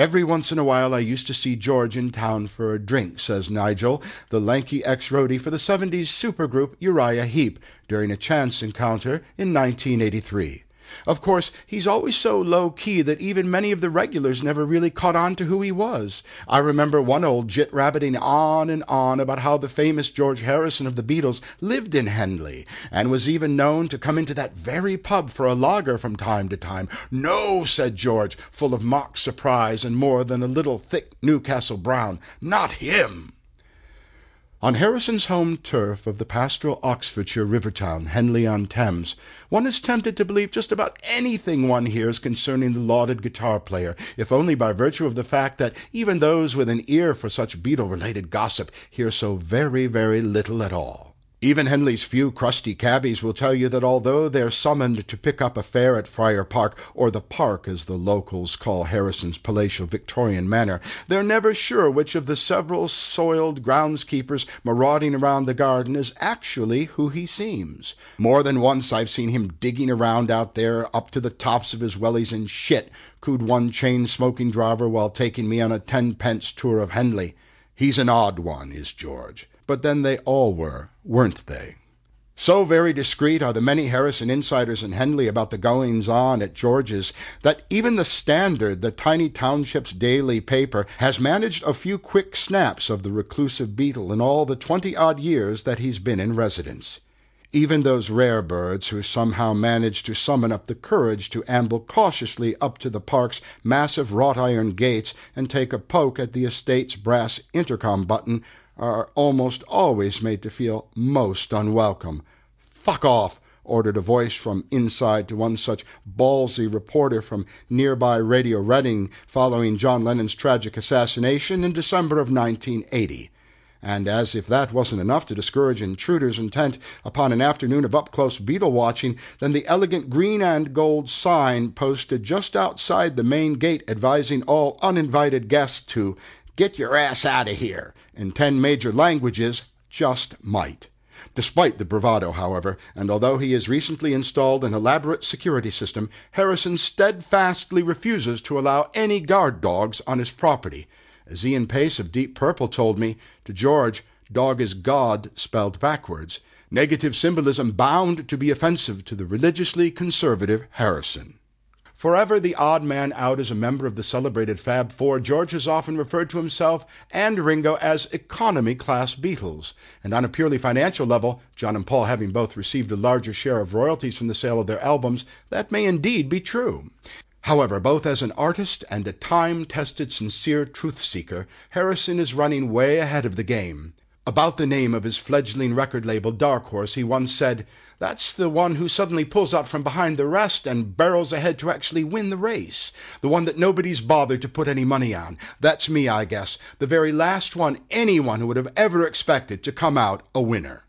Every once in a while I used to see George in town for a drink, says Nigel, the lanky ex-roadie for the 70s supergroup Uriah Heep, during a chance encounter in 1983. Of course, he's always so low key that even many of the regulars never really caught on to who he was. I remember one old jit rabbiting on and on about how the famous George Harrison of the Beatles lived in Henley, and was even known to come into that very pub for a lager from time to time. No, said George, full of mock surprise and more than a little thick Newcastle brown. Not him. On Harrison's home turf of the pastoral Oxfordshire river town, Henley on Thames, one is tempted to believe just about anything one hears concerning the lauded guitar player, if only by virtue of the fact that even those with an ear for such Beatle-related gossip hear so very, very little at all. Even Henley's few crusty cabbies will tell you that although they're summoned to pick up a fare at Friar Park, or the Park as the locals call Harrison's palatial Victorian manor, they're never sure which of the several soiled groundskeepers marauding around the garden is actually who he seems. More than once I've seen him digging around out there up to the tops of his wellies in shit, cooed one chain-smoking driver while taking me on a ten-pence tour of Henley. He's an odd one, is George. But then they all were, weren't they? So very discreet are the many Harrison insiders in Henley about the goings on at George's that even the Standard, the tiny township's daily paper, has managed a few quick snaps of the reclusive Beatle in all the twenty odd years that he's been in residence. Even those rare birds who somehow manage to summon up the courage to amble cautiously up to the park's massive wrought iron gates and take a poke at the estate's brass intercom button are almost always made to feel most unwelcome. Fuck off! ordered a voice from inside to one such ballsy reporter from nearby Radio Reading following John Lennon's tragic assassination in December of 1980. And as if that wasn't enough to discourage intruders intent upon an afternoon of up-close Beatle watching, then the elegant green and gold sign posted just outside the main gate advising all uninvited guests to Get your ass out of here, in ten major languages, just might. Despite the bravado, however, and although he has recently installed an elaborate security system, Harrison steadfastly refuses to allow any guard dogs on his property. As Ian Paice of Deep Purple told me, to George, dog is God spelled backwards, negative symbolism bound to be offensive to the religiously conservative Harrison. Forever the odd man out as a member of the celebrated Fab Four, George has often referred to himself and Ringo as economy class Beatles. And on a purely financial level, John and Paul having both received a larger share of royalties from the sale of their albums, that may indeed be true. However, both as an artist and a time-tested sincere truth seeker, Harrison is running way ahead of the game. About the name of his fledgling record label, Dark Horse, he once said, That's the one who suddenly pulls out from behind the rest and barrels ahead to actually win the race. The one that nobody's bothered to put any money on. That's me, I guess. The very last one anyone would have ever expected to come out a winner.